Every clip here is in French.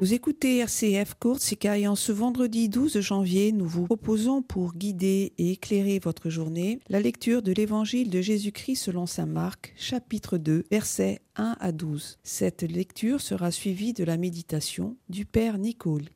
Vous écoutez RCF Courtsika et en ce vendredi 12 janvier, nous vous proposons pour guider et éclairer votre journée la lecture de l'évangile de Jésus-Christ selon saint Marc, chapitre 2, versets 1 à 12. Cette lecture sera suivie de la méditation du Père Nicole.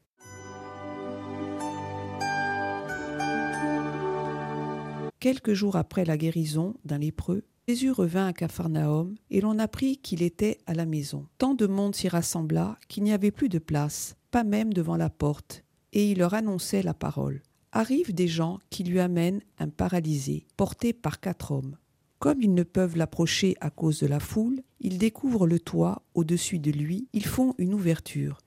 Quelques jours après la guérison d'un lépreux, Jésus revint à Capharnaüm, et l'on apprit qu'il était à la maison. Tant de monde s'y rassembla qu'il n'y avait plus de place, pas même devant la porte, et il leur annonçait la parole. Arrivent des gens qui lui amènent un paralysé, porté par quatre hommes. Comme ils ne peuvent l'approcher à cause de la foule, ils découvrent le toit au-dessus de lui, ils font une ouverture,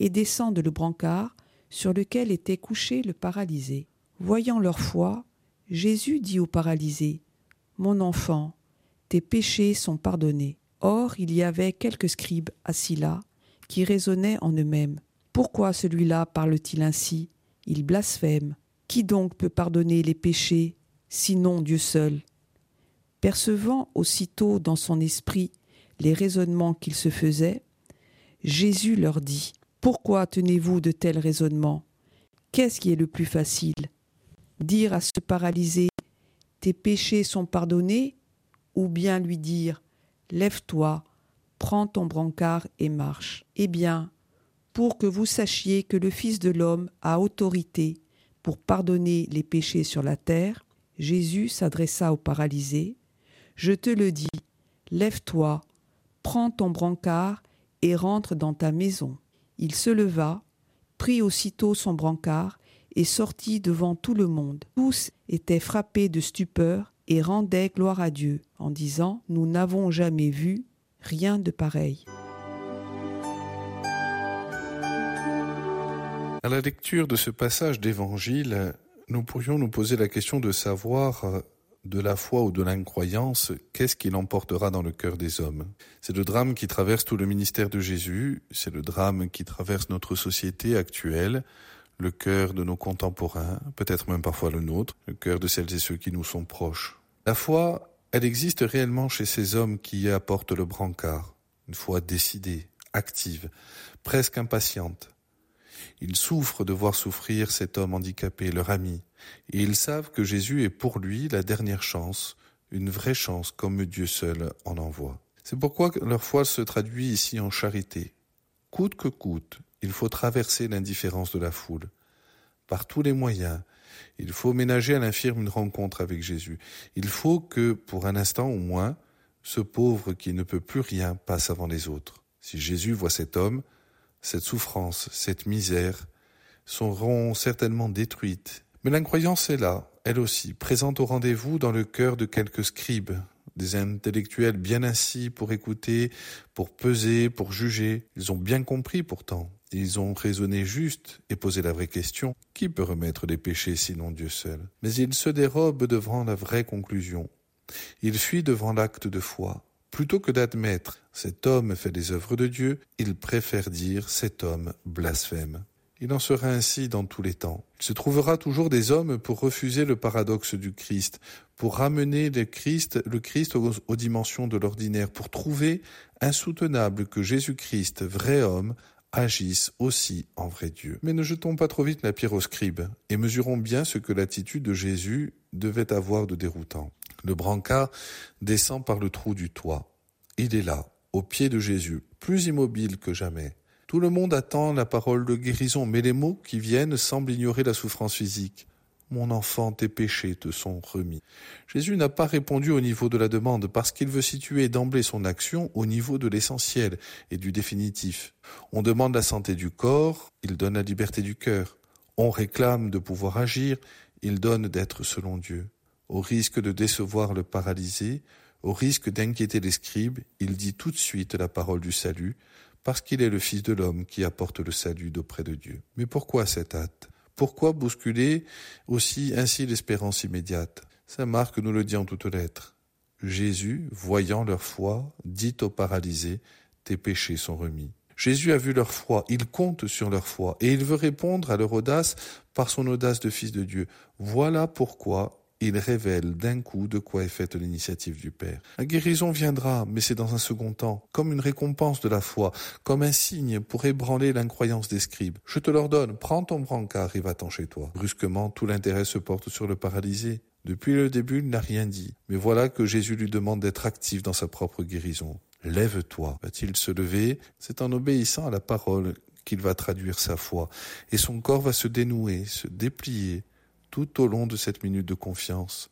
et descendent le brancard sur lequel était couché le paralysé. Voyant leur foi, Jésus dit au paralysé, Mon enfant, tes péchés sont pardonnés. Or il y avait quelques scribes assis là, qui raisonnaient en eux-mêmes. Pourquoi celui-là parle-t-il ainsi? Il blasphème. Qui donc peut pardonner les péchés, sinon Dieu seul? Percevant aussitôt dans son esprit les raisonnements qu'il se faisait, Jésus leur dit, Pourquoi tenez-vous de tels raisonnements? Qu'est-ce qui est le plus facile? Dire à ce paralysé, Tes péchés sont pardonnés, ou bien lui dire Lève-toi, prends ton brancard et marche. Eh bien, pour que vous sachiez que le Fils de l'homme a autorité pour pardonner les péchés sur la terre, Jésus s'adressa au paralysé. Je te le dis, lève-toi, prends ton brancard et rentre dans ta maison. Il se leva, prit aussitôt son brancard et sortit devant tout le monde. Tous étaient frappés de stupeur et rendaient gloire à Dieu en disant Nous n'avons jamais vu rien de pareil. À la lecture de ce passage d'évangile, nous pourrions nous poser la question de savoir euh, de la foi ou de l'incroyance, qu'est-ce qui l'emportera dans le cœur des hommes? C'est le drame qui traverse tout le ministère de Jésus, c'est le drame qui traverse notre société actuelle, le cœur de nos contemporains, peut-être même parfois le nôtre, le cœur de celles et ceux qui nous sont proches. La foi, elle existe réellement chez ces hommes qui y apportent le brancard, une foi décidée, active, presque impatiente. Ils souffrent de voir souffrir cet homme handicapé, leur ami, et ils savent que Jésus est pour lui la dernière chance, une vraie chance comme Dieu seul en envoie. C'est pourquoi leur foi se traduit ici en charité. Coûte que coûte, il faut traverser l'indifférence de la foule. Par tous les moyens, il faut ménager à l'infirme une rencontre avec Jésus. Il faut que, pour un instant au moins, ce pauvre qui ne peut plus rien passe avant les autres. Si Jésus voit cet homme, cette souffrance, cette misère seront certainement détruites. Mais l'incroyance est là, elle aussi, présente au rendez-vous dans le cœur de quelques scribes, des intellectuels bien assis pour écouter, pour peser, pour juger. Ils ont bien compris pourtant. Ils ont raisonné juste et posé la vraie question. Qui peut remettre les péchés sinon Dieu seul? Mais ils se dérobent devant la vraie conclusion. Ils fuient devant l'acte de foi. Plutôt que d'admettre cet homme fait des œuvres de Dieu, ils préfèrent dire cet homme blasphème. Il en sera ainsi dans tous les temps. Il se trouvera toujours des hommes pour refuser le paradoxe du Christ, pour ramener le Christ, le aux, dimensions de l'ordinaire, pour trouver insoutenable que Jésus-Christ, vrai homme, agisse aussi en vrai Dieu. Mais ne jetons pas trop vite la pierre aux scribes et mesurons bien ce que l'attitude de Jésus devait avoir de déroutant. Le brancard descend par le trou du toit. Il est là, au pied de Jésus, plus immobile que jamais. Tout le monde attend la parole de guérison, mais les mots qui viennent semblent ignorer la souffrance physique. Mon enfant, tes péchés te sont remis. Jésus n'a pas répondu au niveau de la demande parce qu'il veut situer d'emblée son action au niveau de l'essentiel et du définitif. On demande la santé du corps, il donne la liberté du cœur. On réclame de pouvoir agir, il donne d'être selon Dieu. Au risque de décevoir le paralysé, au risque d'inquiéter les scribes, il dit tout de suite la parole du salut, parce qu'il est le Fils de l'homme qui apporte le salut d'auprès de Dieu. Mais pourquoi cette hâte? Pourquoi bousculer aussi ainsi l'espérance immédiate? Saint Marc nous le dit en toutes lettres. Jésus, voyant leur foi, dit aux paralysés, Tes péchés sont remis. Jésus a vu leur foi, il compte sur leur foi, et il veut répondre à leur audace par son audace de Fils de Dieu. Voilà pourquoi il révèle d'un coup de quoi est faite l'initiative du Père. La guérison viendra, mais c'est dans un second temps, comme une récompense de la foi, comme un signe pour ébranler l'incroyance des scribes. Je te l'ordonne, prends ton brancard et va-t'en chez toi. Brusquement, tout l'intérêt se porte sur le paralysé. Depuis le début, il n'a rien dit. Mais voilà que Jésus lui demande d'être actif dans sa propre guérison. Lève-toi. Va-t-il se lever? C'est en obéissant à la parole qu'il va traduire sa foi. Et son corps va se dénouer, se déplier tout au long de cette minute de confiance,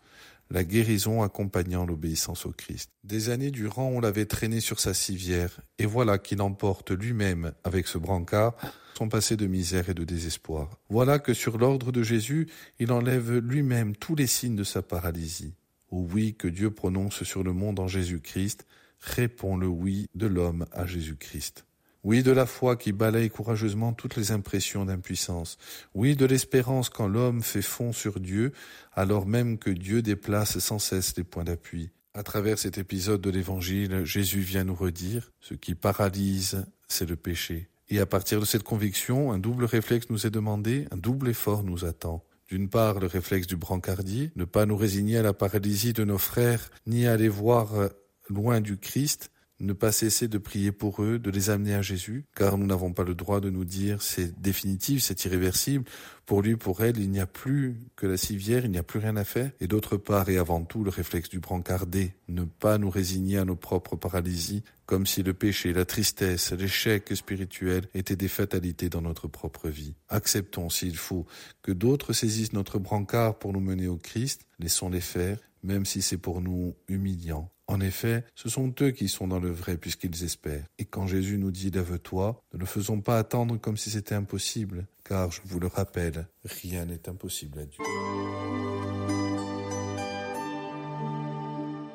la guérison accompagnant l'obéissance au Christ. Des années durant, on l'avait traîné sur sa civière, et voilà qu'il emporte lui-même, avec ce brancard, son passé de misère et de désespoir. Voilà que sur l'ordre de Jésus, il enlève lui-même tous les signes de sa paralysie. Au oui que Dieu prononce sur le monde en Jésus-Christ, répond le oui de l'homme à Jésus-Christ. Oui, de la foi qui balaye courageusement toutes les impressions d'impuissance. Oui, de l'espérance quand l'homme fait fond sur Dieu, alors même que Dieu déplace sans cesse les points d'appui. À travers cet épisode de l'Évangile, Jésus vient nous redire, ce qui paralyse, c'est le péché. Et à partir de cette conviction, un double réflexe nous est demandé, un double effort nous attend. D'une part, le réflexe du brancardier, ne pas nous résigner à la paralysie de nos frères, ni aller voir loin du Christ, ne pas cesser de prier pour eux, de les amener à Jésus, car nous n'avons pas le droit de nous dire c'est définitif, c'est irréversible. Pour lui, pour elle, il n'y a plus que la civière, il n'y a plus rien à faire. Et d'autre part, et avant tout, le réflexe du brancardé, ne pas nous résigner à nos propres paralysies, comme si le péché, la tristesse, l'échec spirituel étaient des fatalités dans notre propre vie. Acceptons, s'il faut, que d'autres saisissent notre brancard pour nous mener au Christ, laissons-les faire, même si c'est pour nous humiliant. En effet, ce sont eux qui sont dans le vrai puisqu'ils espèrent. Et quand Jésus nous dit Lève-toi, ne le faisons pas attendre comme si c'était impossible, car je vous le rappelle, rien n'est impossible à Dieu.